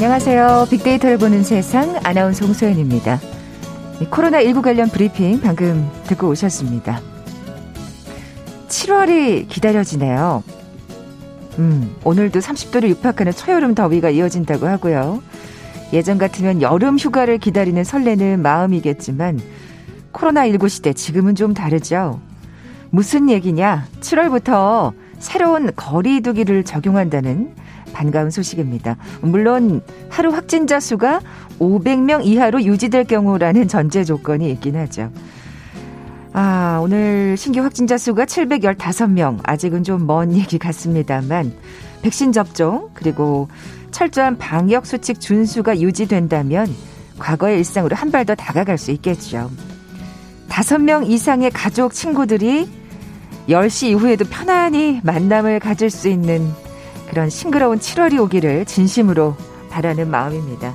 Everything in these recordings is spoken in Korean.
안녕하세요. 빅데이터를 보는 세상 아나운서 홍소연입니다. 코로나19 관련 브리핑 방금 듣고 오셨습니다. 7월이 기다려지네요. 음, 오늘도 30도를 육박하는 초여름 더위가 이어진다고 하고요. 예전 같으면 여름 휴가를 기다리는 설레는 마음이겠지만 코로나19 시대 지금은 좀 다르죠. 무슨 얘기냐? 7월부터 새로운 거리두기를 적용한다는 반가운 소식입니다. 물론 하루 확진자 수가 500명 이하로 유지될 경우라는 전제 조건이 있긴 하죠. 아, 오늘 신규 확진자 수가 715명. 아직은 좀 먼 얘기 같습니다만 백신 접종 그리고 철저한 방역 수칙 준수가 유지된다면 과거의 일상으로 한 발 더 다가갈 수 있겠죠. 다섯 명 이상의 가족, 친구들이 10시 이후에도 편안히 만남을 가질 수 있는 그런 싱그러운 7월이 오기를 진심으로 바라는 마음입니다.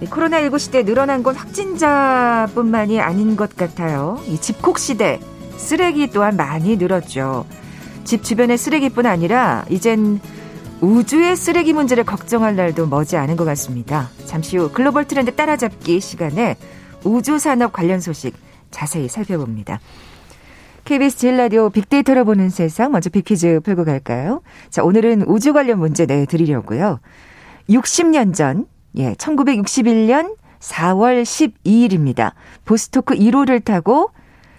코로나19 시대 늘어난 건 확진자뿐만이 아닌 것 같아요. 이 집콕 시대 쓰레기 또한 많이 늘었죠. 집 주변의 쓰레기뿐 아니라 이젠 우주의 쓰레기 문제를 걱정할 날도 머지 않은 것 같습니다. 잠시 후 글로벌 트렌드 따라잡기 시간에 우주 산업 관련 소식 자세히 살펴봅니다. KBS 제일 라디오 빅데이터로 보는 세상 먼저 빅퀴즈 풀고 갈까요? 자, 오늘은 우주 관련 문제 내 드리려고요. 60년 전, 예, 1961년 4월 12일입니다. 보스토크 1호를 타고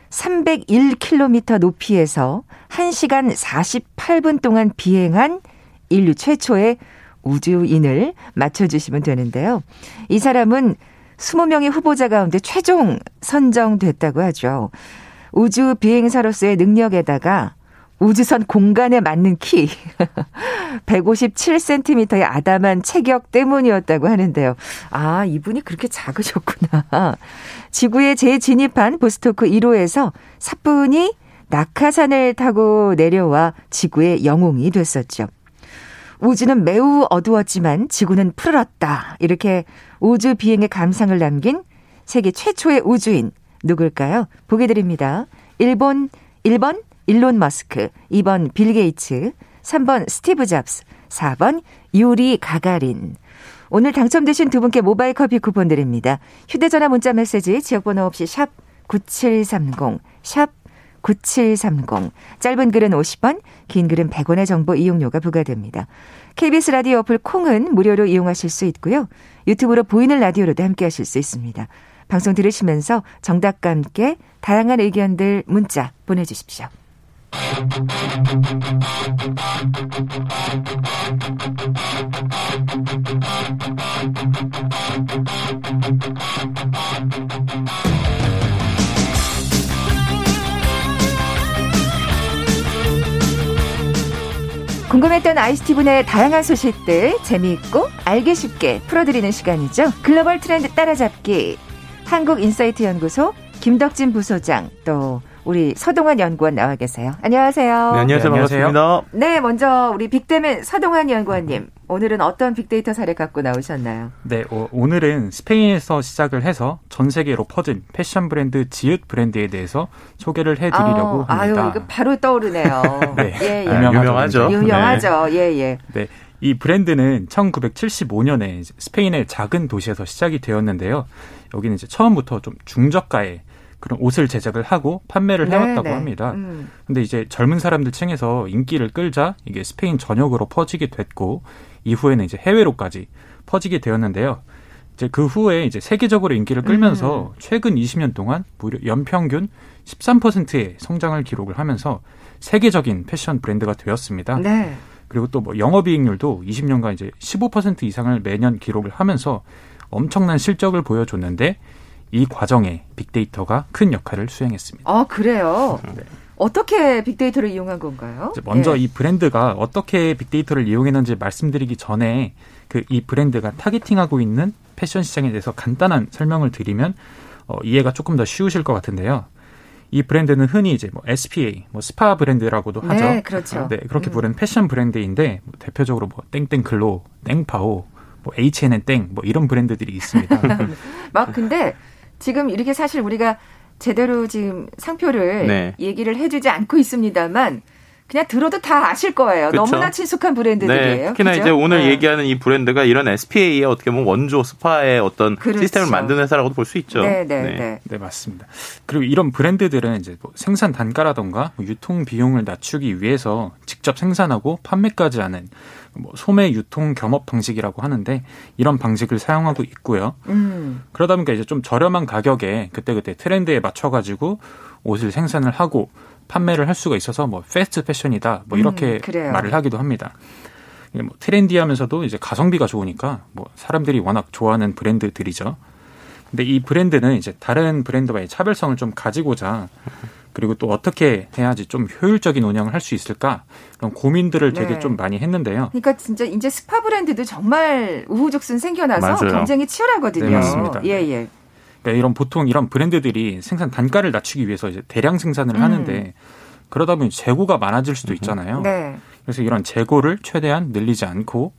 301km 높이에서 1시간 48분 동안 비행한 인류 최초의 우주인을 맞춰주시면 되는데요. 이 사람은 20명의 후보자 가운데 최종 선정됐다고 하죠. 우주 비행사로서의 능력에다가 우주선 공간에 맞는 키 157cm의 아담한 체격 때문이었다고 하는데요. 아, 이분이 그렇게 작으셨구나. 지구에 재진입한 보스토크 1호에서 사뿐히 낙하산을 타고 내려와 지구의 영웅이 됐었죠. 우주는 매우 어두웠지만 지구는 푸르렀다. 이렇게 우주 비행의 감상을 남긴 세계 최초의 우주인 누굴까요? 보기 드립니다. 1번, 1번 일론 머스크, 2번 빌 게이츠, 3번 스티브 잡스, 4번 유리 가가린. 오늘 당첨되신 두 분께 모바일 커피 쿠폰 드립니다. 휴대전화 문자 메시지 지역번호 없이 샵 9730, 샵 9730. 짧은 글은 50원, 긴 글은 100원의 정보 이용료가 부과됩니다. KBS 라디오 어플 콩은 무료로 이용하실 수 있고요. 유튜브로 보이는 라디오로도 함께 하실 수 있습니다. 방송 들으시면서 정답과 함께 다양한 의견들 문자 보내주십시오. 궁금했던 아이스티분의 다양한 소식들 재미있고 알기 쉽게 풀어드리는 시간이죠. 글로벌 트렌드 따라잡기. 한국인사이트 연구소 김덕진 부소장 또 우리 서동환 연구원 나와 계세요. 안녕하세요. 네, 안녕하세요. 네, 반갑습니다. 네, 먼저 우리 빅데맨 서동환 연구원님. 오늘은 어떤 빅데이터 사례 갖고 나오셨나요? 네, 어, 오늘은 스페인에서 시작을 해서 전 세계로 퍼진 패션 브랜드 지읒 브랜드에 대해서 소개를 해드리려고 아, 합니다. 아유, 이거 바로 떠오르네요. 네, 예, 예. 유명하죠. 유명하죠. 네. 예, 예. 네. 이 브랜드는 1975년에 스페인의 작은 도시에서 시작이 되었는데요. 여기는 이제 처음부터 좀 중저가의 그런 옷을 제작을 하고 판매를 네, 해왔다고 네 합니다. 음. 근데 이제 젊은 사람들 층에서 인기를 끌자 이게 스페인 전역으로 퍼지게 됐고 이후에는 이제 해외로까지 퍼지게 되었는데요. 이제 그 후에 이제 세계적으로 인기를 끌면서 음. 최근 20년 동안 무려 연평균 13%의 성장을 기록을 하면서 세계적인 패션 브랜드가 되었습니다. 네. 그리고 또 뭐 영업이익률도 20년간 이제 15% 이상을 매년 기록을 하면서 엄청난 실적을 보여줬는데 이 과정에 빅데이터가 큰 역할을 수행했습니다. 아, 그래요? 네. 어떻게 빅데이터를 이용한 건가요? 먼저 예. 이 브랜드가 어떻게 빅데이터를 이용했는지 말씀드리기 전에 그 이 브랜드가 타겟팅하고 있는 패션 시장에 대해서 간단한 설명을 드리면 어, 이해가 조금 더 쉬우실 것 같은데요. 이 브랜드는 흔히 이제 뭐 SPA, 뭐 스파 브랜드라고도 네, 하죠. 네, 그렇죠. 네, 그렇게 음. 부르는 패션 브랜드인데 뭐 대표적으로 뭐 땡땡클로, 땡파오, 뭐 H&M 땡, 뭐 이런 브랜드들이 있습니다. 막 근데 지금 이렇게 사실 우리가 제대로 지금 상표를 네. 얘기를 해주지 않고 있습니다만 그냥 들어도 다 아실 거예요. 그쵸? 너무나 친숙한 브랜드들이에요. 네, 특히나 그죠? 이제 오늘 네. 얘기하는 이 브랜드가 이런 SPA의 어떻게 보면 원조 스파의 어떤 그렇죠. 시스템을 만드는 회사라고도 볼 수 있죠. 네, 네, 네, 네. 네, 맞습니다. 그리고 이런 브랜드들은 이제 뭐 생산 단가라던가 뭐 유통 비용을 낮추기 위해서 직접 생산하고 판매까지 하는 뭐 소매 유통 겸업 방식이라고 하는데 이런 방식을 사용하고 있고요. 음. 그러다 보니까 이제 좀 저렴한 가격에 그때그때 트렌드에 맞춰 가지고 옷을 생산을 하고 판매를 할 수가 있어서 뭐 패스트 패션이다 뭐 이렇게 음, 말을 하기도 합니다. 뭐 트렌디하면서도 이제 가성비가 좋으니까 뭐 사람들이 워낙 좋아하는 브랜드들이죠. 근데 이 브랜드는 이제 다른 브랜드와의 차별성을 좀 가지고자 그리고 또 어떻게 해야지 좀 효율적인 운영을 할 수 있을까 그런 고민들을 되게 네. 좀 많이 했는데요. 그러니까 진짜 이제 스파 브랜드도 정말 우후죽순 생겨나서 맞아요. 경쟁이 치열하거든요. 네, 맞습니다. 예, 예. 그러니까 이런 보통 이런 브랜드들이 생산 단가를 낮추기 위해서 이제 대량 생산을 음. 하는데 그러다 보니 재고가 많아질 수도 있잖아요. 네. 그래서 이런 재고를 최대한 늘리지 않고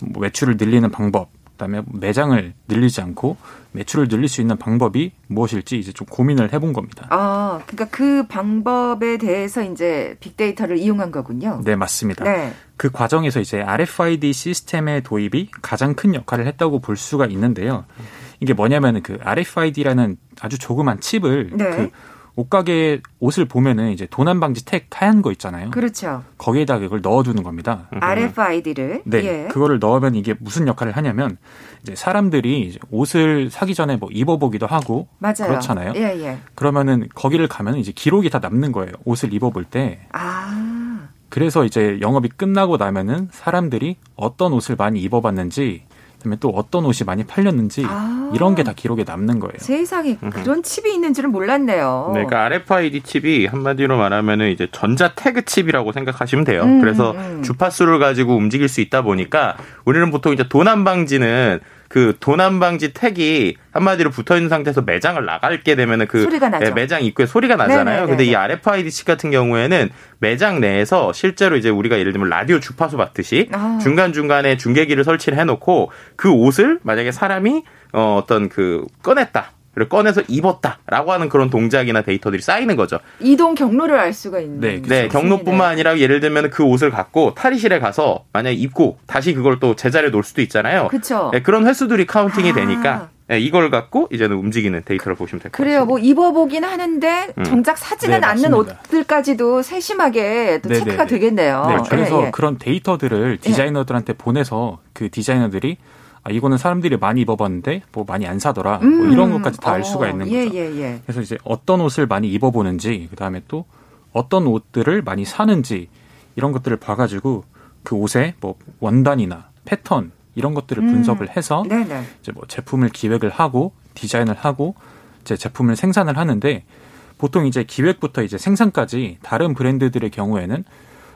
뭐 매출을 늘리는 방법 그다음에 매장을 늘리지 않고 매출을 늘릴 수 있는 방법이 무엇일지 이제 좀 고민을 해본 겁니다. 아, 그러니까 그 방법에 대해서 이제 빅데이터를 이용한 거군요. 네, 맞습니다. 네. 그 과정에서 이제 RFID 시스템의 도입이 가장 큰 역할을 했다고 볼 수가 있는데요. 이게 뭐냐면은 그 RFID라는 아주 조그만 칩을 네. 그 옷가게 옷을 보면은 이제 도난 방지 택 하얀 거 있잖아요. 그렇죠. 거기에다 그걸 넣어두는 겁니다. RFID를. 네. 예. 그거를 넣으면 이게 무슨 역할을 하냐면 이제 사람들이 이제 옷을 사기 전에 뭐 입어보기도 하고 맞아요. 그렇잖아요. 예, 예. 그러면은 거기를 가면 이제 기록이 다 남는 거예요. 옷을 입어볼 때. 아. 그래서 이제 영업이 끝나고 나면은 사람들이 어떤 옷을 많이 입어봤는지 그다음에 또 어떤 옷이 많이 팔렸는지 아. 이런 게 다 기록에 남는 거예요. 세상에 그런 칩이 있는 줄은 몰랐네요. 네, 그러니까 RFID 칩이 한마디로 말하면은 이제 전자 태그 칩이라고 생각하시면 돼요. 음, 그래서 음. 주파수를 가지고 움직일 수 있다 보니까 우리는 보통 이제 도난 방지는 그 도난 방지 택이 한마디로 붙어 있는 상태에서 매장을 나갈게 되면은 그 네, 매장 입구에 소리가 나잖아요. 네네네네. 근데 이 RFID 칩 같은 경우에는 매장 내에서 실제로 이제 우리가 예를 들면 라디오 주파수 받듯이 아. 중간 중간에 중계기를 설치를 해놓고 그 옷을 만약에 사람이 어, 어떤 그 꺼냈다. 를 꺼내서 입었다라고 하는 그런 동작이나 데이터들이 쌓이는 거죠. 이동 경로를 알 수가 있는. 네, 네 경로뿐만 아니라 예를 들면 그 옷을 갖고 탈의실에 가서 만약에 입고 다시 그걸 또 제자리에 놓을 수도 있잖아요. 그렇죠. 네, 그런 횟수들이 counting이 아. 되니까 네, 이걸 갖고 이제는 움직이는 데이터를 보시면 될 것 같아요. 그래요. 뭐 입어보긴 하는데 음. 정작 사지는 네, 않는 옷들까지도 세심하게 또 네네네. 체크가 되겠네요. 네, 그래서 예, 예. 그런 데이터들을 디자이너들한테 예. 보내서 그 디자이너들이 아, 이거는 사람들이 많이 입어봤는데 뭐 많이 안 사더라. 뭐 음. 뭐 이런 것까지 다알 수가 어, 있는 예, 거죠. 예, 예. 그래서 이제 어떤 옷을 많이 입어보는지 그 다음에 또 어떤 옷들을 많이 사는지 이런 것들을 봐가지고 그 옷의 뭐 원단이나 패턴 이런 것들을 음. 분석을 해서 네네. 이제 뭐 제품을 기획을 하고 디자인을 하고 이제 제품을 생산을 하는데 보통 이제 기획부터 이제 생산까지 다른 브랜드들의 경우에는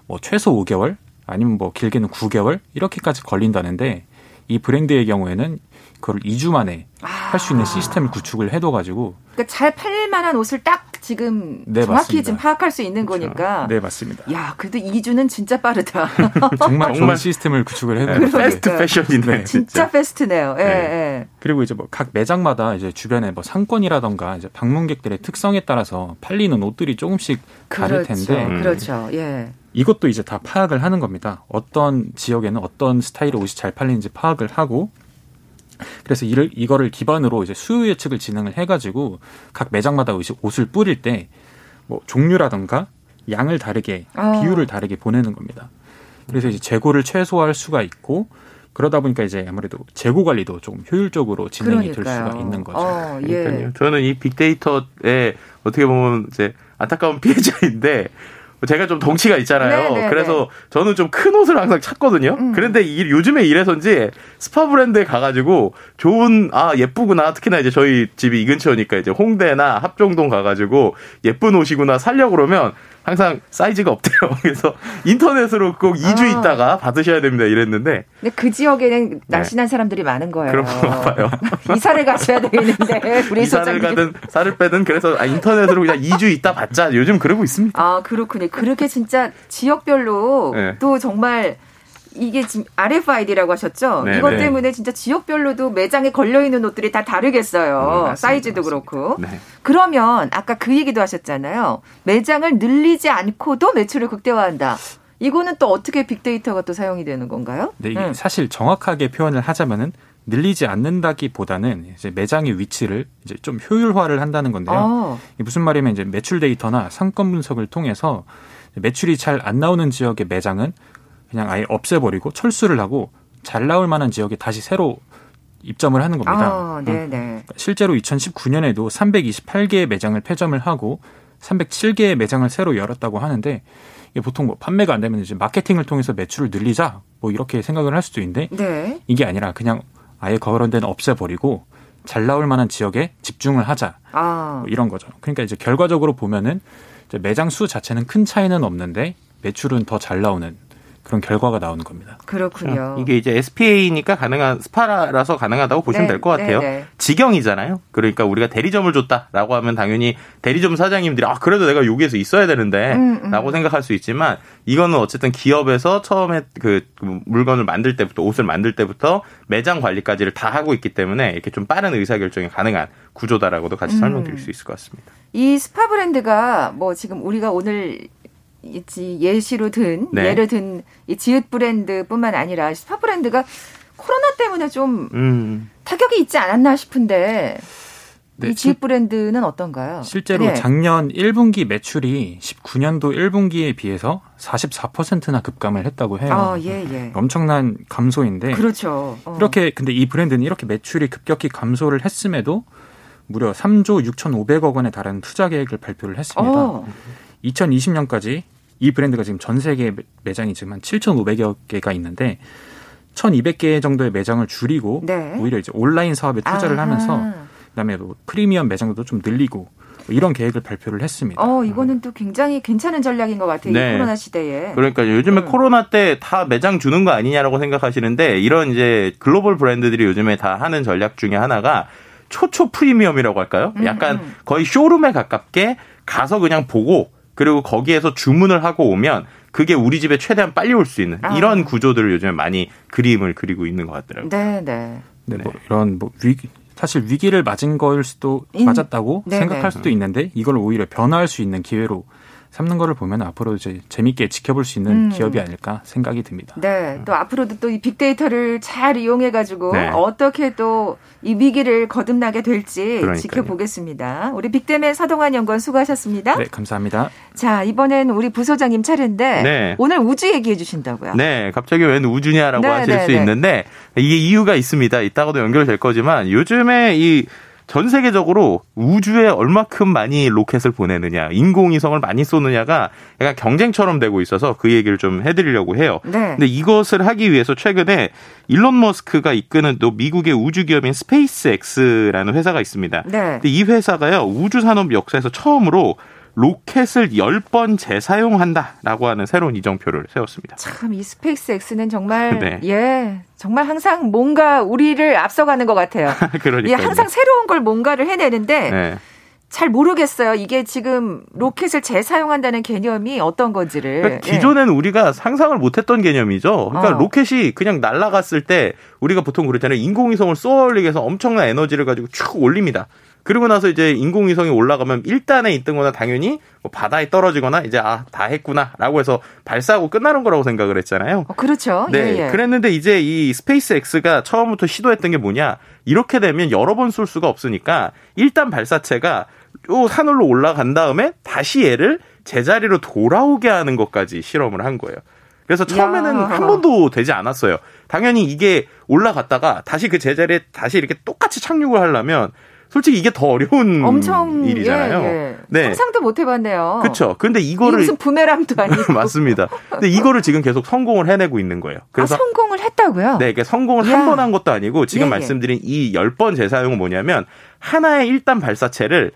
뭐 최소 5개월 아니면 뭐 길게는 9개월 이렇게까지 걸린다는데 이 브랜드의 경우에는 그걸 2주 만에 아. 할수 있는 시스템을 구축을 해둬가지고 그러니까 잘 팔릴 만한 옷을 딱 지금 네, 정확히 맞습니다. 지금 파악할 수 있는 그렇죠. 거니까. 네 맞습니다. 야 그래도 2주는 진짜 빠르다. 정말 좋은 시스템을 구축을 해놓은 네, 패스트 패션이네. 진짜, 진짜 패스트네요. 예, 네. 예. 그리고 이제 뭐 각 매장마다 이제 주변에 뭐 상권이라던가 이제 방문객들의 특성에 따라서 팔리는 옷들이 조금씩 다를 그렇죠. 텐데. 음. 그렇죠. 예. 이것도 이제 다 파악을 하는 겁니다. 어떤 지역에는 어떤 스타일의 옷이 잘 팔리는지 파악을 하고 그래서 이를 이거를 기반으로 이제 수요 예측을 진행을 해가지고 각 매장마다 옷을 뿌릴 때 뭐 종류라던가 양을 다르게 아. 비율을 다르게 보내는 겁니다. 그래서 이제 재고를 최소화할 수가 있고 그러다 보니까 이제 아무래도 재고 관리도 좀 효율적으로 진행이 그러니까요. 될 수가 있는 거죠. 어, 예. 저는 이 빅데이터에 어떻게 보면 이제 안타까운 피해자인데 제가 좀 덩치가 있잖아요. 네네네. 네, 그래서 네. 저는 좀 큰 옷을 항상 찾거든요. 음. 그런데 이, 요즘에 이래서인지 스파 브랜드에 가가지고 좋은 아 예쁘구나. 특히나 이제 저희 집이 이 근처니까 이제 홍대나 합정동 가가지고 예쁜 옷이구나 살려 그러면 항상 사이즈가 없대요. 그래서 인터넷으로 꼭 2주 아. 있다가 받으셔야 됩니다. 이랬는데. 근데 그 지역에는 날씬한 네. 사람들이 많은 거예요. 그런 봐요. 이사를 가셔야 되겠는데 우리 이사를. 가든 살을 빼든 그래서 아, 인터넷으로 그냥 2주 있다 받자. 요즘 그러고 있습니다. 아 그렇군요. 그렇게 진짜 지역별로 네. 또 정말 이게 지금 RFID라고 하셨죠? 네네. 이것 네. 때문에 진짜 지역별로도 매장에 걸려 있는 옷들이 다 다르겠어요. 네, 사이즈도 맞습니다. 그렇고. 네. 그러면 아까 그 얘기도 하셨잖아요. 매장을 늘리지 않고도 매출을 극대화한다. 이거는 또 어떻게 빅데이터가 또 사용이 되는 건가요? 네, 이게 음. 사실 정확하게 표현을 하자면은 늘리지 않는다기보다는 이제 매장의 위치를 이제 좀 효율화를 한다는 건데요. 어. 무슨 말이면 이제 매출 데이터나 상권 분석을 통해서 매출이 잘 안 나오는 지역의 매장은 그냥 아예 없애버리고 철수를 하고 잘 나올 만한 지역에 다시 새로 입점을 하는 겁니다. 아, 네네. 네. 그러니까 실제로 2019년에도 328개의 매장을 폐점을 하고 307개의 매장을 새로 열었다고 하는데 이게 보통 뭐 판매가 안 되면 이제 마케팅을 통해서 매출을 늘리자 뭐 이렇게 생각을 할 수도 있는데 네. 이게 아니라 그냥 아예 그런 데는 없애버리고 잘 나올 만한 지역에 집중을 하자 아. 뭐 이런 거죠. 그러니까 이제 결과적으로 보면은 이제 매장 수 자체는 큰 차이는 없는데 매출은 더 잘 나오는 그런 결과가 나오는 겁니다. 그렇군요. 이게 이제 SPA니까 가능한 스파라서 가능하다고 보시면 네, 될것 같아요. 네, 네. 직영이잖아요. 그러니까 우리가 대리점을 줬다라고 하면 당연히 대리점 사장님들이 아 그래도 내가 여기에서 있어야 되는데라고 음, 음. 생각할 수 있지만 이거는 어쨌든 기업에서 처음에 그 물건을 만들 때부터 옷을 만들 때부터 매장 관리까지를 다 하고 있기 때문에 이렇게 좀 빠른 의사결정이 가능한 구조다라고도 같이 음. 설명드릴 수 있을 것 같습니다. 이 스파 브랜드가 뭐 지금 우리가 오늘 예시로 든 네. 예를 든 이 지읒 브랜드뿐만 아니라 스파 브랜드가 코로나 때문에 좀 음. 타격이 있지 않았나 싶은데 네. 이 지읒 브랜드는 어떤가요? 실제로 네. 작년 1분기 매출이 19년도 1분기에 비해서 44%나 급감을 했다고 해요. 아, 예, 예. 엄청난 감소인데. 그렇죠. 어. 이렇게 근데 이 브랜드는 이렇게 매출이 급격히 감소를 했음에도 무려 3조 6,500억 원에 달하는 투자 계획을 발표를 했습니다. 어. 2020년까지 이 브랜드가 지금 전 세계 매장이 지금 한 7,500여 개가 있는데 1,200개 정도의 매장을 줄이고 네. 오히려 이제 온라인 사업에 투자를 아하. 하면서 그다음에 또 프리미엄 매장도 좀 늘리고 이런 계획을 발표를 했습니다. 어, 이거는 또 굉장히 괜찮은 전략인 것 같아요. 네. 이 코로나 시대에. 그러니까 요즘에 음. 코로나 때 다 매장 주는 거 아니냐라고 생각하시는데 이런 이제 글로벌 브랜드들이 요즘에 다 하는 전략 중에 하나가 초초 프리미엄이라고 할까요? 음, 약간 음. 거의 쇼룸에 가깝게 가서 그냥 보고 그리고 거기에서 주문을 하고 오면 그게 우리 집에 최대한 빨리 올 수 있는 아. 이런 구조들을 요즘에 많이 그림을 그리고 있는 것 같더라고요. 네, 네. 네, 뭐 이런 뭐 위기 사실 위기를 맞은 걸 수도 인, 맞았다고 네네. 생각할 수도 있는데 이걸 오히려 변화할 수 있는 기회로 삼는 거를 보면 앞으로 이제 재밌게 지켜볼 수 있는 음. 기업이 아닐까 생각이 듭니다. 네. 또 앞으로도 또 이 빅데이터를 잘 이용해 가지고 네. 어떻게 또 이 위기를 거듭나게 될지 그러니까요. 지켜보겠습니다. 우리 빅데의 서동환 연구원 수고하셨습니다. 네, 감사합니다. 자, 이번엔 우리 부소장님 차례인데 네. 오늘 우주 얘기해 주신다고요. 네, 갑자기 웬 우주냐라고 네, 하실 네, 수 네. 있는데 이게 이유가 있습니다. 이따가도 연결될 거지만 요즘에 이 전 세계적으로 우주에 얼마큼 많이 로켓을 보내느냐, 인공위성을 많이 쏘느냐가 약간 경쟁처럼 되고 있어서 그 얘기를 좀 해드리려고 해요. 네. 근데 이것을 하기 위해서 최근에 일론 머스크가 이끄는 또 미국의 우주 기업인 스페이스X라는 회사가 있습니다. 네. 근데 이 회사가요 우주 산업 역사에서 처음으로 로켓을 10번 재사용한다라고 하는 새로운 이정표를 세웠습니다. 참 이 스페이스 X는 정말 네. 예. 정말 항상 뭔가 우리를 앞서가는 것 같아요. 그러니까 예, 항상 새로운 걸 뭔가를 해내는데 네. 잘 모르겠어요. 이게 지금 로켓을 재사용한다는 개념이 어떤 건지를. 그러니까 기존에는 예. 우리가 상상을 못했던 개념이죠. 그러니까 어. 로켓이 그냥 날아갔을 때 우리가 보통 그랬잖아요. 인공위성을 쏘아 올리기 위해서 엄청난 에너지를 가지고 쭉 올립니다. 그리고 나서 이제 인공위성이 올라가면 1단에 있던거나 당연히 뭐 바다에 떨어지거나 이제 아 다 했구나라고 해서 발사하고 끝나는 거라고 생각을 했잖아요. 어, 그렇죠. 네, 예, 예. 그랬는데 이제 이 스페이스 X가 처음부터 시도했던 게 뭐냐? 이렇게 되면 여러 번 쏠 수가 없으니까 일단 발사체가 요 하늘로 올라간 다음에 다시 얘를 제자리로 돌아오게 하는 것까지 실험을 한 거예요. 그래서 처음에는 야. 한 번도 되지 않았어요. 당연히 이게 올라갔다가 다시 그 제자리에 다시 이렇게 똑같이 착륙을 하려면 솔직히 이게 더 어려운 엄청, 일이잖아요. 예, 예. 네. 상상도 못 해봤네요. 그렇죠. 근데 이거를 무슨 부메랑도 아니고 맞습니다. 근데 이거를 지금 계속 성공을 해내고 있는 거예요. 그래서 아, 성공을 했다고요? 네, 그러니까 성공을 한 번 한 것도 아니고 지금 예, 예. 말씀드린 이 10번 재사용은 뭐냐면 하나의 일단 발사체를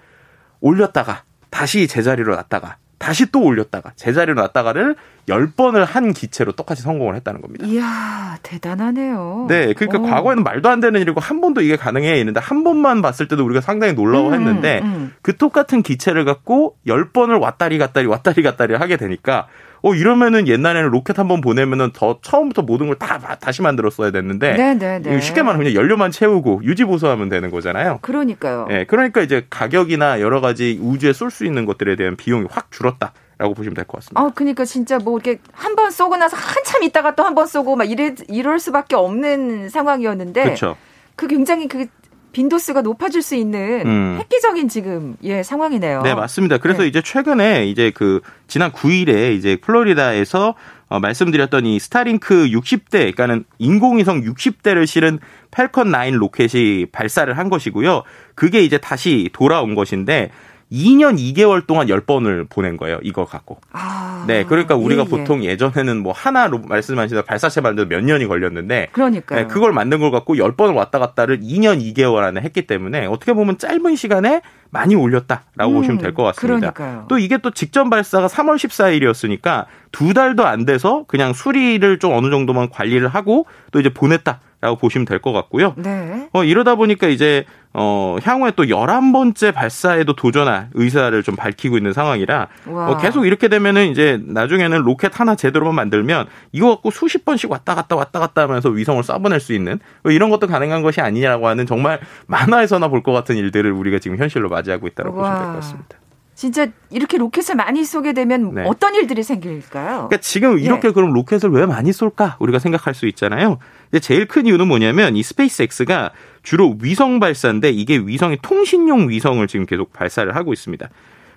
올렸다가 다시 제자리로 놨다가 다시 또 올렸다가 제자리로 놨다가를 10번을 한 기체로 똑같이 성공을 했다는 겁니다. 이야, 대단하네요. 네, 그러니까 오. 과거에는 말도 안 되는 일이고 한 번도 이게 가능해 있는데 한 번만 봤을 때도 우리가 상당히 놀라워했는데 음, 음. 그 똑같은 기체를 갖고 10번을 왔다리 갔다리 왔다리 갔다리 하게 되니까 어 이러면은 옛날에는 로켓 한 번 보내면은 더 처음부터 모든 걸 다 다시 만들었어야 됐는데 네네네. 네, 네. 쉽게 말하면 그냥 연료만 채우고 유지 보수하면 되는 거잖아요. 그러니까요. 예, 그러니까 이제 가격이나 여러 가지 우주에 쏠 수 있는 것들에 대한 비용이 확 줄었다. 라고 보시면 될 것 같습니다. 아, 그러니까 진짜 뭐 이렇게 한 번 쏘고 나서 한참 있다가 또 한 번 쏘고 막 이래 이럴 수밖에 없는 상황이었는데 그렇죠. 그 굉장히 그 빈도수가 높아질 수 있는 음. 획기적인 지금 예 상황이네요. 네 맞습니다. 그래서 네. 이제 최근에 이제 그 지난 9일에 이제 플로리다에서 어, 말씀드렸던 이 스타링크 60대, 그러니까는 인공위성 60대를 실은 팰컨 9 로켓이 발사를 한 것이고요. 그게 이제 다시 돌아온 것인데 2년 2개월 동안 10번을 보낸 거예요. 이거 갖고. 아, 네. 그러니까 우리가 예, 예. 보통 예전에는 뭐 하나로 말씀하신 발사체 만드는 몇 년이 걸렸는데 그러니까 네, 그걸 만든 걸 갖고 10번을 왔다 갔다를 2년 2개월 안에 했기 때문에 어떻게 보면 짧은 시간에 많이 올렸다라고 음, 보시면 될 것 같습니다. 그러니까요. 또 이게 또 직전 발사가 3월 14일이었으니까 두 달도 안 돼서 그냥 수리를 좀 어느 정도만 관리를 하고 또 이제 보냈다. 라고 보시면 될 것 같고요. 네. 어, 이러다 보니까 이제, 어, 향후에 또 11번째 발사에도 도전할 의사를 좀 밝히고 있는 상황이라, 어, 계속 이렇게 되면은 이제 나중에는 로켓 하나 제대로만 만들면 이거 갖고 수십 번씩 왔다 갔다 왔다 갔다 하면서 위성을 쏴보낼 수 있는 뭐 이런 것도 가능한 것이 아니냐라고 하는 정말 만화에서나 볼 것 같은 일들을 우리가 지금 현실로 맞이하고 있다고 보시면 될 것 같습니다. 진짜 이렇게 로켓을 많이 쏘게 되면 네. 어떤 일들이 생길까요? 그러니까 지금 이렇게 예. 그럼 로켓을 왜 많이 쏠까? 우리가 생각할 수 있잖아요. 근데 제일 큰 이유는 뭐냐면 이 스페이스X가 주로 위성 발사인데 이게 위성이 통신용 위성을 지금 계속 발사를 하고 있습니다.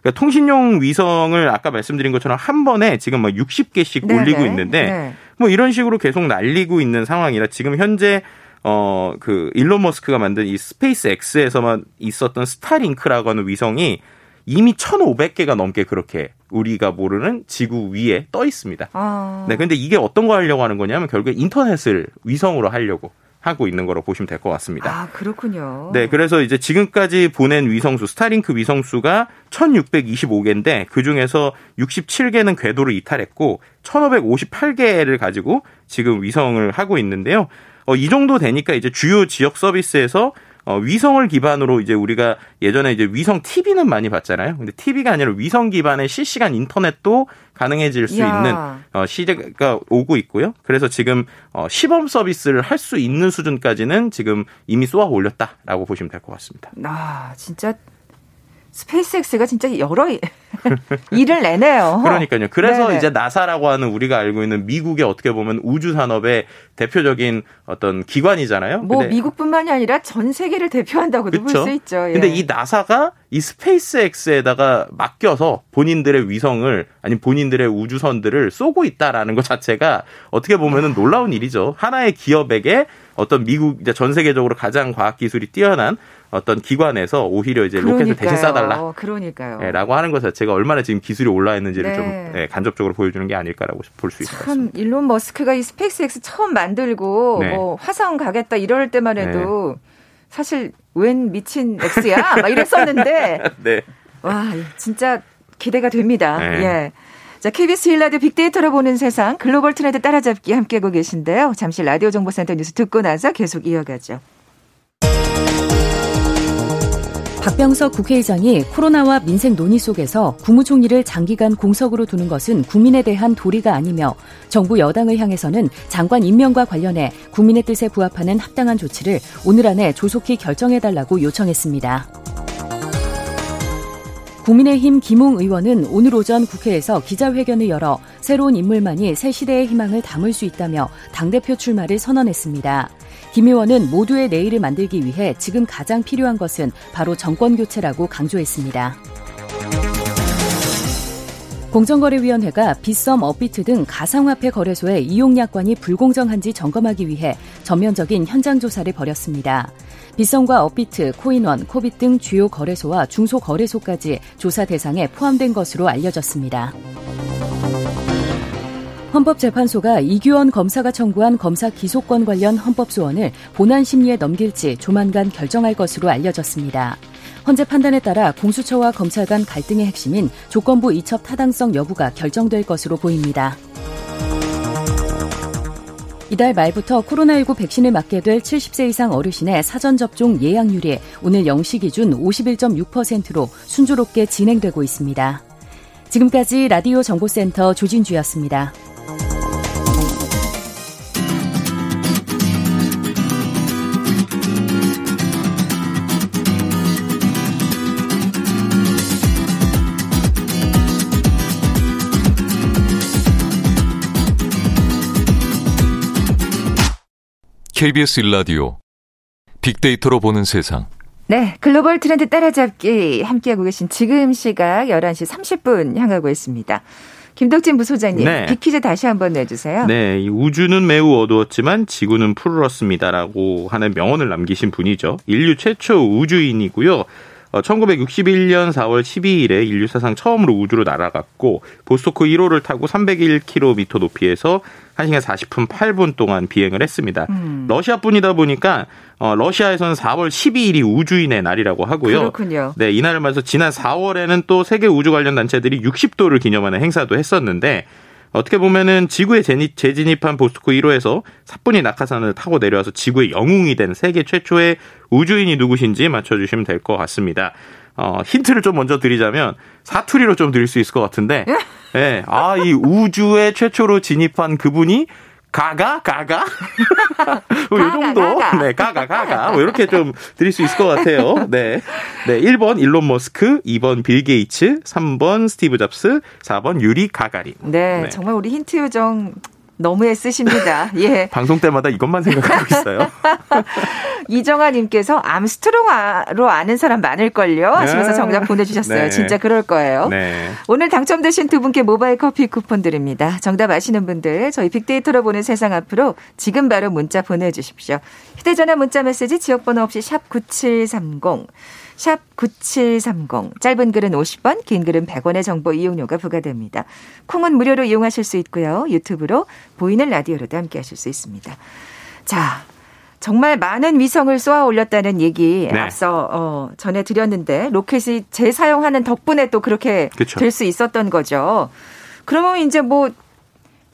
그러니까 통신용 위성을 아까 말씀드린 것처럼 한 번에 지금 막 60개씩 네네. 올리고 있는데 네. 뭐 이런 식으로 계속 날리고 있는 상황이라 지금 현재 어 그 일론 머스크가 만든 이 스페이스 X에서만 있었던 스타링크라고 하는 위성이 이미 1,500개가 넘게 그렇게 우리가 모르는 지구 위에 떠 있습니다. 아. 네, 근데 이게 어떤 거 하려고 하는 거냐면 결국에 인터넷을 위성으로 하려고 하고 있는 거로 보시면 될 것 같습니다. 아, 그렇군요. 네, 그래서 이제 지금까지 보낸 위성수, 스타링크 위성수가 1625개인데 그 중에서 67개는 궤도를 이탈했고 1558개를 가지고 지금 위성을 하고 있는데요. 어, 이 정도 되니까 이제 주요 지역 서비스에서 어, 위성을 기반으로 이제 우리가 예전에 이제 위성 TV는 많이 봤잖아요. 근데 TV가 아니라 위성 기반의 실시간 인터넷도 가능해질 수 야. 있는 어, 시대가 오고 있고요. 그래서 지금 어, 시범 서비스를 할 수 있는 수준까지는 지금 이미 쏘아 올렸다라고 보시면 될 것 같습니다. 아, 진짜 스페이스X가 진짜 여러 일을 내네요. 그러니까요. 그래서 네네. 이제 나사라고 하는 우리가 알고 있는 미국의 어떻게 보면 우주 산업의 대표적인 어떤 기관이잖아요. 뭐 미국뿐만이 아니라 전 세계를 대표한다고도 볼 수 있죠. 예. 근데 이 나사가 이 스페이스X에다가 맡겨서 본인들의 위성을 아니 본인들의 우주선들을 쏘고 있다라는 것 자체가 어떻게 보면은 놀라운 일이죠. 하나의 기업에게 어떤 미국 이제 전 세계적으로 가장 과학 기술이 뛰어난 어떤 기관에서 오히려 이제 그러니까요. 로켓을 대신 쏴달라. 그러니까요. 네, 라고 하는 것 자체가 얼마나 지금 기술이 올라 있는지를 네. 좀 네, 간접적으로 보여주는 게 아닐까라고 볼 수 있을 것 같습니다. 참 일론 머스크가 이 스페이스X 처음 만들고 네. 뭐 화성 가겠다 이럴 때만 해도 네. 사실 웬 미친 X야? 막 이랬었는데. 네. 와, 진짜 기대가 됩니다. 네. 예. 자, KBS 일라디오 빅데이터로 보는 세상 글로벌 트렌드 따라잡기 함께하고 계신데요. 잠시 라디오 정보센터 뉴스 듣고 나서 계속 이어가죠. 박병석 국회의장이 코로나와 민생 논의 속에서 국무총리를 장기간 공석으로 두는 것은 국민에 대한 도리가 아니며 정부 여당을 향해서는 장관 임명과 관련해 국민의 뜻에 부합하는 합당한 조치를 오늘 안에 조속히 결정해달라고 요청했습니다. 국민의힘 김웅 의원은 오늘 오전 국회에서 기자회견을 열어 새로운 인물만이 새 시대의 희망을 담을 수 있다며 당대표 출마를 선언했습니다. 김 의원은 모두의 내일을 만들기 위해 지금 가장 필요한 것은 바로 정권 교체라고 강조했습니다. 공정거래위원회가 빗썸, 업비트 등 가상화폐 거래소의 이용 약관이 불공정한지 점검하기 위해 전면적인 현장 조사를 벌였습니다. 빗썸과 업비트, 코인원, 코빗 등 주요 거래소와 중소거래소까지 조사 대상에 포함된 것으로 알려졌습니다. 헌법재판소가 이규원 검사가 청구한 검사 기소권 관련 헌법소원을 본안 심리에 넘길지 조만간 결정할 것으로 알려졌습니다. 헌재 판단에 따라 공수처와 검찰 간 갈등의 핵심인 조건부 이첩 타당성 여부가 결정될 것으로 보입니다. 이달 말부터 코로나19 백신을 맞게 될 70세 이상 어르신의 사전접종 예약률이 오늘 0시 기준 51.6%로 순조롭게 진행되고 있습니다. 지금까지 라디오 정보센터 조진주였습니다. KBS 일라디오 빅데이터로 보는 세상. 네, 글로벌 트렌드 따라잡기 함께하고 계신 지금 시각 11시 30분 향하고 있습니다. 김덕진 부소장님, 네. 빅퀴즈 다시 한번 내주세요. 네, 우주는 매우 어두웠지만 지구는 푸르렀습니다라고 하는 명언을 남기신 분이죠. 인류 최초 우주인이고요. 1961년 4월 12일에 인류 사상 처음으로 우주로 날아갔고 보스토크 1호를 타고 301km 높이에서 1시간 40분 8분 동안 비행을 했습니다. 음. 러시아뿐이다 보니까 어, 러시아에서는 4월 12일이 우주인의 날이라고 하고요. 그렇군요. 네, 이날을 맞아서 지난 4월에는 또 세계 우주 관련 단체들이 60도를 기념하는 행사도 했었는데 어떻게 보면은 지구에 재진입한 보스토크 1호에서 사뿐히 낙하산을 타고 내려와서 지구의 영웅이 된 세계 최초의 우주인이 누구신지 맞춰주시면 될 것 같습니다. 어, 힌트를 좀 먼저 드리자면 사투리로 좀 드릴 수 있을 것 같은데, 예, 네, 아, 이 우주에 최초로 진입한 그분이 가가 가가 뭐 이 정도 가가. 네 가가 가가 뭐 이렇게 좀 드릴 수 있을 것 같아요. 네. 네, 1번 일론 머스크, 2번 빌 게이츠, 3번 스티브 잡스, 4번 유리 가가린. 네, 네. 정말 우리 힌트 요정 너무 애쓰십니다. 예. 방송 때마다 이것만 생각하고 있어요. 이정아님께서 암스트롱으로 아는 사람 많을걸요? 하시면서 네. 정답 보내주셨어요. 네. 진짜 그럴 거예요. 네. 오늘 당첨되신 두 분께 모바일 커피 쿠폰 드립니다. 정답 아시는 분들 저희 빅데이터로 보는 세상 앞으로 지금 바로 문자 보내주십시오. 휴대전화 문자 메시지 지역번호 없이 샵 9730. 샵 9730. 짧은 글은 50원, 긴 글은 100원의 정보 이용료가 부과됩니다. 콩은 무료로 이용하실 수 있고요. 유튜브로 보이는 라디오로도 함께 하실 수 있습니다. 자, 정말 많은 위성을 쏘아 올렸다는 얘기 네. 앞서 어, 전해드렸는데 로켓이 재사용하는 덕분에 또 그렇게 될 수 있었던 거죠. 그러면 이제 뭐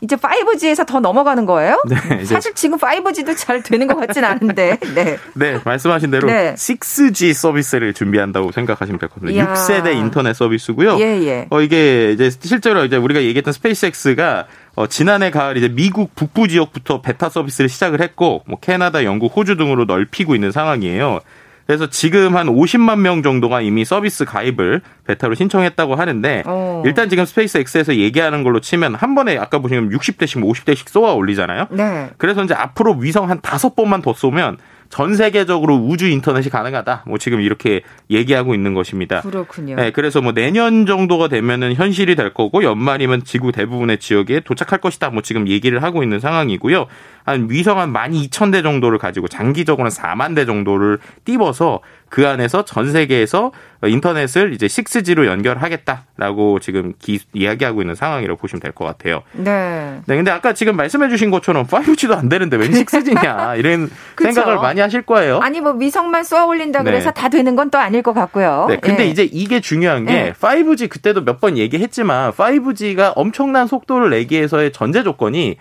이제 5G에서 더 넘어가는 거예요? 네, 사실 지금 5G도 잘 되는 것 같진 않은데. 네. 네, 말씀하신 대로 네. 6G 서비스를 준비한다고 생각하시면 될 것 같습니다. 이야. 6세대 인터넷 서비스고요. 예, 예. 어 이게 이제 실제로 이제 우리가 얘기했던 스페이스X가 어, 지난해 가을 이제 미국 북부 지역부터 베타 서비스를 시작을 했고 뭐 캐나다, 영국, 호주 등으로 넓히고 있는 상황이에요. 그래서 지금 한 50만 명 정도가 이미 서비스 가입을 베타로 신청했다고 하는데 오. 어. 일단 지금 스페이스 X에서 얘기하는 걸로 치면 한 번에 아까 보시면 60대씩 50대씩 쏘아 올리잖아요. 네. 그래서 이제 앞으로 위성 한 다섯 번만 더 쏘면 전 세계적으로 우주 인터넷이 가능하다. 뭐 지금 이렇게 얘기하고 있는 것입니다. 그렇군요. 네, 그래서 뭐 내년 정도가 되면은 현실이 될 거고 연말이면 지구 대부분의 지역에 도착할 것이다. 뭐 지금 얘기를 하고 있는 상황이고요. 한 위성 한 12,000대 정도를 가지고 장기적으로는 4만 대 정도를 띄워서 그 안에서 전 세계에서 인터넷을 이제 6G로 연결하겠다라고 지금 기, 이야기하고 있는 상황이라고 보시면 될 것 같아요. 네. 네. 근데 아까 지금 말씀해 주신 것처럼 5G도 안 되는데 웬 6G냐 이런 생각을 많이 하실 거예요. 아니 뭐 위성만 쏘아 올린다 그래서 네. 다 되는 건 또 아닐 것 같고요. 네. 근데 예. 이제 이게 중요한 게 예. 5G 그때도 몇 번 얘기했지만 5G가 엄청난 속도를 내기 위해서의 전제 조건이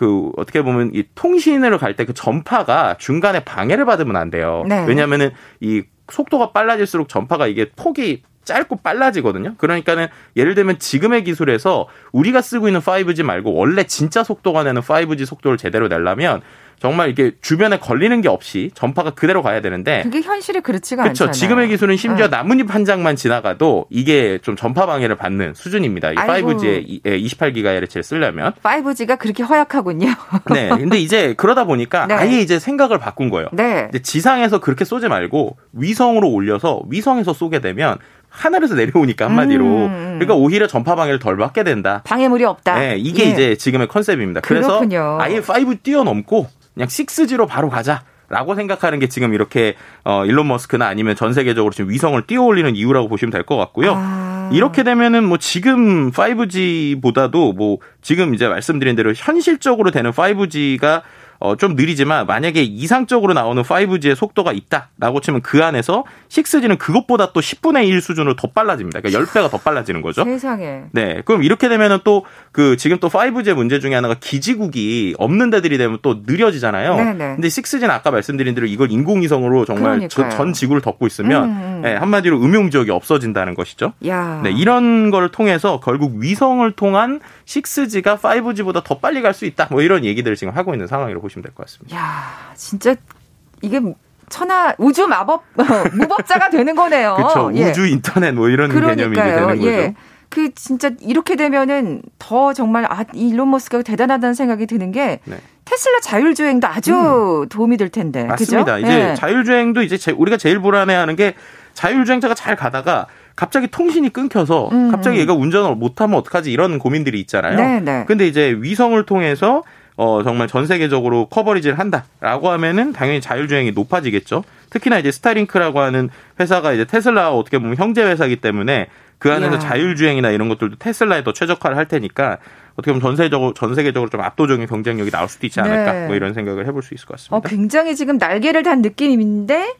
그 어떻게 보면 이 통신으로 갈때 그 전파가 중간에 방해를 받으면 안 돼요. 네. 왜냐하면은 이 속도가 빨라질수록 전파가 이게 폭이 짧고 빨라지거든요. 그러니까는 예를 들면 지금의 기술에서 우리가 쓰고 있는 5G 말고 원래 진짜 속도가 내는 5G 속도를 제대로 내려면 정말 이게 주변에 걸리는 게 없이 전파가 그대로 가야 되는데 그게 현실이 그렇지가 않잖아요. 그렇죠. 지금의 기술은 심지어 네. 나뭇잎 한 장만 지나가도 이게 좀 전파 방해를 받는 수준입니다. 이 5G에 28GHz를 쓰려면 5G가 그렇게 허약하군요. 네. 근데 이제 그러다 보니까 네. 아예 이제 생각을 바꾼 거예요. 네. 지상에서 그렇게 쏘지 말고 위성으로 올려서 위성에서 쏘게 되면 하늘에서 내려오니까 한마디로 음, 음. 그러니까 오히려 전파 방해를 덜 받게 된다. 방해물이 없다. 네, 이게 예. 이제 지금의 컨셉입니다. 그래서 그렇군요. 아예 5 뛰어넘고 그냥 6G로 바로 가자. 라고 생각하는 게 지금 이렇게 어 일론 머스크나 아니면 전 세계적으로 지금 위성을 띄워 올리는 이유라고 보시면 될 것 같고요. 아. 이렇게 되면은 뭐 지금 5G보다도 뭐 지금 이제 말씀드린 대로 현실적으로 되는 5G가 어, 좀 느리지만 만약에 이상적으로 나오는 5G의 속도가 있다라고 치면 그 안에서 6G는 그것보다 또 10분의 1 수준으로 더 빨라집니다. 그러니까 10배가 더 빨라지는 거죠. 세상에. 네. 그럼 이렇게 되면은 또 그 지금 또 5G의 문제 중에 하나가 기지국이 없는 데들이 되면 또 느려지잖아요. 네네. 근데 6G는 아까 말씀드린 대로 이걸 인공위성으로 정말 저, 전 지구를 덮고 있으면 음, 음. 네, 한마디로 음용 지역이 없어진다는 것이죠. 야. 네. 이런 걸 통해서 결국 위성을 통한 6G가 5G보다 더 빨리 갈 수 있다. 뭐 이런 얘기들을 지금 하고 있는 상황이라고 보시면 될 것 같습니다. 야, 진짜 이게 천하 우주 마법 무법자가 되는 거네요. 그렇죠. 예. 우주 인터넷 뭐 이런 그러니까요. 개념이 되는 거죠. 예. 그 진짜 이렇게 되면은 더 정말 아 일론 머스크가 대단하다는 생각이 드는 게 네. 테슬라 자율주행도 아주 음. 도움이 될 텐데. 맞습니다. 그죠? 이제 예. 자율주행도 이제 제, 우리가 제일 불안해하는 게 자율주행차가 잘 가다가 갑자기 통신이 끊겨서 음. 갑자기 얘가 운전을 못하면 어떡하지 이런 고민들이 있잖아요. 네, 네. 근데 이제 위성을 통해서 어, 정말 전 세계적으로 커버리지를 한다라고 하면은 당연히 자율주행이 높아지겠죠. 특히나 이제 스타링크라고 하는 회사가 이제 테슬라와 어떻게 보면 형제 회사이기 때문에 그 안에서 야. 자율주행이나 이런 것들도 테슬라에 더 최적화를 할 테니까 어떻게 보면 전 세계적으로 전 세계적으로 좀 압도적인 경쟁력이 나올 수도 있지 않을까 네. 뭐 이런 생각을 해볼 수 있을 것 같습니다. 어, 굉장히 지금 날개를 단 느낌인데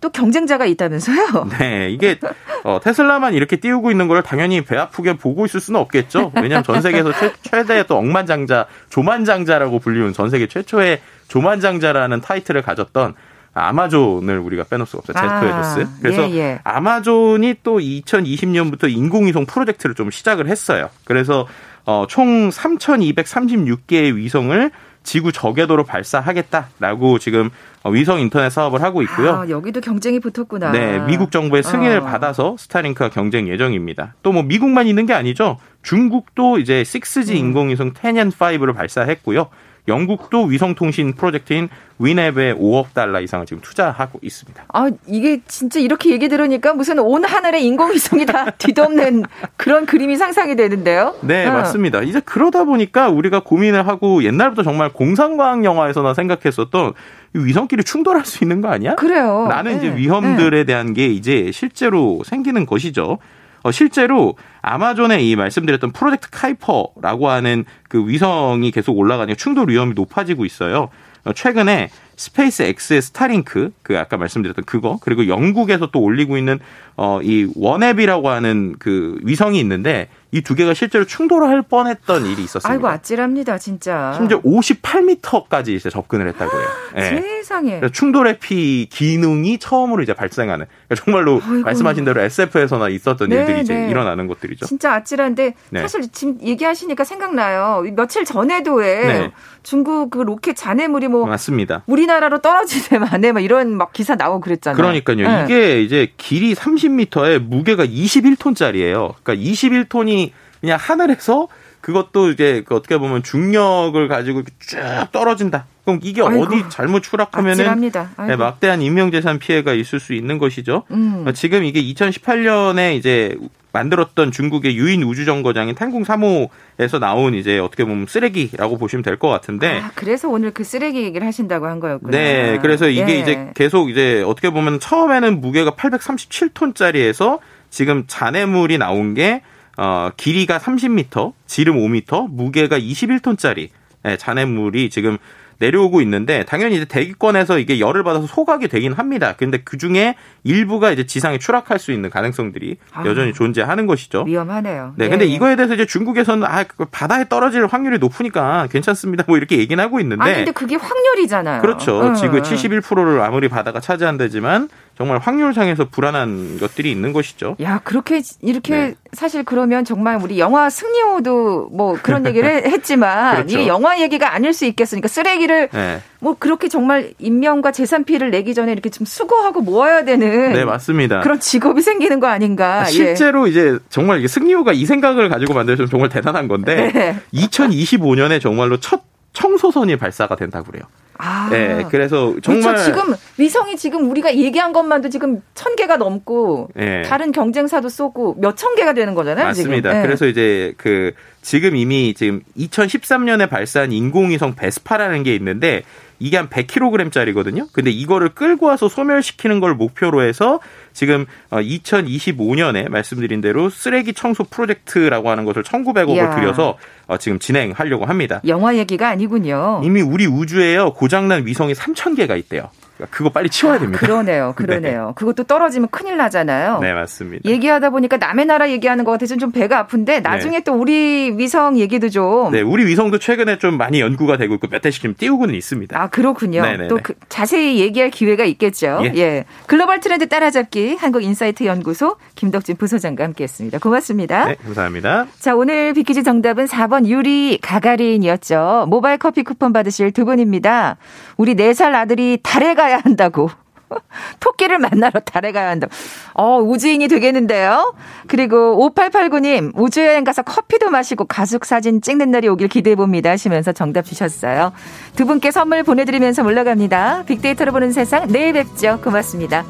또 경쟁자가 있다면서요? 네, 이게 어, 테슬라만 이렇게 띄우고 있는 걸 당연히 배 아프게 보고 있을 수는 없겠죠. 왜냐하면 전 세계에서 최, 최대의 또 억만장자, 조만장자라고 불리운 전 세계 최초의 조만장자라는 타이틀을 가졌던 아마존을 우리가 빼놓을 수가 없어요. 제프 베조스. 아, 그래서 예, 예. 아마존이 또 2020년부터 인공위성 프로젝트를 좀 시작을 했어요. 그래서 어, 총 3,236개의 위성을 지구 저궤도로 발사하겠다라고 지금 위성 인터넷 사업을 하고 있고요. 아, 여기도 경쟁이 붙었구나. 네, 미국 정부의 승인을 어. 받아서 스타링크가 경쟁 예정입니다. 또 뭐 미국만 있는 게 아니죠. 중국도 이제 6G 음. 인공위성 톈옌 5를 발사했고요. 영국도 위성통신 프로젝트인 위넵에 5억 달러 이상을 지금 투자하고 있습니다. 아, 이게 진짜 이렇게 얘기 들으니까 무슨 온 하늘의 인공위성이 다 뒤덮는 그런 그림이 상상이 되는데요? 네, 어. 맞습니다. 이제 그러다 보니까 우리가 고민을 하고 옛날부터 정말 공상과학 영화에서나 생각했었던 위성끼리 충돌할 수 있는 거 아니야? 그래요. 나는 네. 이제 위험들에 네. 대한 게 이제 실제로 생기는 것이죠. 어, 실제로 아마존의 이 말씀드렸던 프로젝트 카이퍼라고 하는 그 위성이 계속 올라가니까 충돌 위험이 높아지고 있어요. 어, 최근에 스페이스 X의 스타링크, 그 아까 말씀드렸던 그거, 그리고 영국에서 또 올리고 있는 어, 이 원웹이라고 하는 그 위성이 있는데 이 두 개가 실제로 충돌할 뻔했던 일이 있었습니다. 아이고 아찔합니다, 진짜. 심지어 58m까지 이제 접근을 했다고요. 네. 세상에. 충돌 회피 기능이 처음으로 이제 발생하는 그러니까 정말로 아이고. 말씀하신 대로 SF에서나 있었던 네, 일들이 이제 네. 일어나는 것들이죠. 진짜 아찔한데 네. 사실 지금 얘기하시니까 생각나요. 며칠 전에도 왜 네. 중국 그 로켓 잔해물이 뭐 맞습니다. 우리나라로 떨어지네 만에 막 이런 막 기사 나오고 그랬잖아요. 그러니까요. 네. 이게 이제 길이 30m에 무게가 21톤짜리예요. 그러니까 21톤이 그냥 하늘에서 그것도 이제 그 어떻게 보면 중력을 가지고 쭉 떨어진다. 그럼 이게 아이고, 어디 잘못 추락하면은 네, 막대한 인명재산 피해가 있을 수 있는 것이죠. 음. 지금 이게 2018년에 이제 만들었던 중국의 유인 우주정거장인 탄궁 3호에서 나온 이제 어떻게 보면 쓰레기라고 보시면 될 것 같은데. 아, 그래서 오늘 그 쓰레기 얘기를 하신다고 한 거였군요. 네, 그래서 이게 예. 이제 계속 이제 어떻게 보면 처음에는 무게가 837톤짜리에서 지금 잔해물이 나온 게 어, 길이가 30m, 지름 5m, 무게가 21톤짜리 네, 잔해물이 지금 내려오고 있는데 당연히 이제 대기권에서 이게 열을 받아서 소각이 되긴 합니다. 근데 그 중에 일부가 이제 지상에 추락할 수 있는 가능성들이 아, 여전히 존재하는 것이죠. 위험하네요. 네, 네. 근데 이거에 대해서 이제 중국에서는 아그 바다에 떨어질 확률이 높으니까 괜찮습니다. 뭐 이렇게 얘기는 하고 있는데. 아 근데 그게 확률이잖아요. 그렇죠. 응. 지구 71%를 아무리 바다가 차지한다지만 정말 확률상에서 불안한 것들이 있는 것이죠. 야, 그렇게 이렇게 네. 사실 그러면 정말 우리 영화 승리호도 뭐 그런 얘기를 했지만 그렇죠. 이게 영화 얘기가 아닐 수 있겠으니까 쓰레기를 네. 뭐 그렇게 정말 인명과 재산 피해를 내기 전에 이렇게 좀 수거하고 모아야 되는 네, 맞습니다. 그런 직업이 생기는 거 아닌가? 아, 실제로 예. 이제 정말 승리호가 이 생각을 가지고 만들어서 정말 대단한 건데 네. 2025년에 정말로 첫 청소선이 발사가 된다고 그래요. 아. 네, 그래서 정말 그렇죠. 지금 위성이 지금 우리가 얘기한 것만도 지금 천 개가 넘고 네. 다른 경쟁사도 쏘고 몇 천 개가 되는 거잖아요. 맞습니다. 네. 그래서 이제 그 지금 이미 지금 2013년에 발사한 인공위성 베스파라는 게 있는데 이게 한 100kg짜리거든요. 근데 이거를 끌고 와서 소멸시키는 걸 목표로 해서 지금 2025년에 어, 말씀드린 대로 쓰레기 청소 프로젝트라고 하는 것을 1,900억을 이야. 들여서 어, 지금 진행하려고 합니다. 영화 얘기가 아니군요. 이미 우리 우주에요 고장난 위성이 3,000개가 있대요. 그러니까 그거 빨리 치워야 아, 됩니다. 그러네요. 네. 그러네요. 네. 그것도 떨어지면 큰일 나잖아요. 네, 맞습니다. 얘기하다 보니까 남의 나라 얘기하는 것 같아서 좀 배가 아픈데 나중에 네. 또 우리 위성 얘기도 좀. 네, 우리 위성도 최근에 좀 많이 연구가 되고 있고 몇 대씩 좀 띄우고는 있습니다. 아, 그렇군요. 네네네. 또 그 자세히 얘기할 기회가 있겠죠. 예. 예. 글로벌 트렌드 따라잡기 한국 인사이트 연구소 김덕진 부소장과 함께 했습니다. 고맙습니다. 네, 감사합니다. 자, 오늘 빅퀴즈 정답은 4번 유리 가가린이었죠. 모바일 커피 쿠폰 받으실 두 분입니다. 우리 4살 아들이 달에 가야 한다고. 토끼를 만나러 달에 가야 한다. 어, 우주인이 되겠는데요? 그리고 5889님, 우주여행 가서 커피도 마시고 가족 사진 찍는 날이 오길 기대해봅니다. 하시면서 정답 주셨어요. 두 분께 선물 보내드리면서 물러갑니다. 빅데이터로 보는 세상, 내일 뵙죠. 고맙습니다.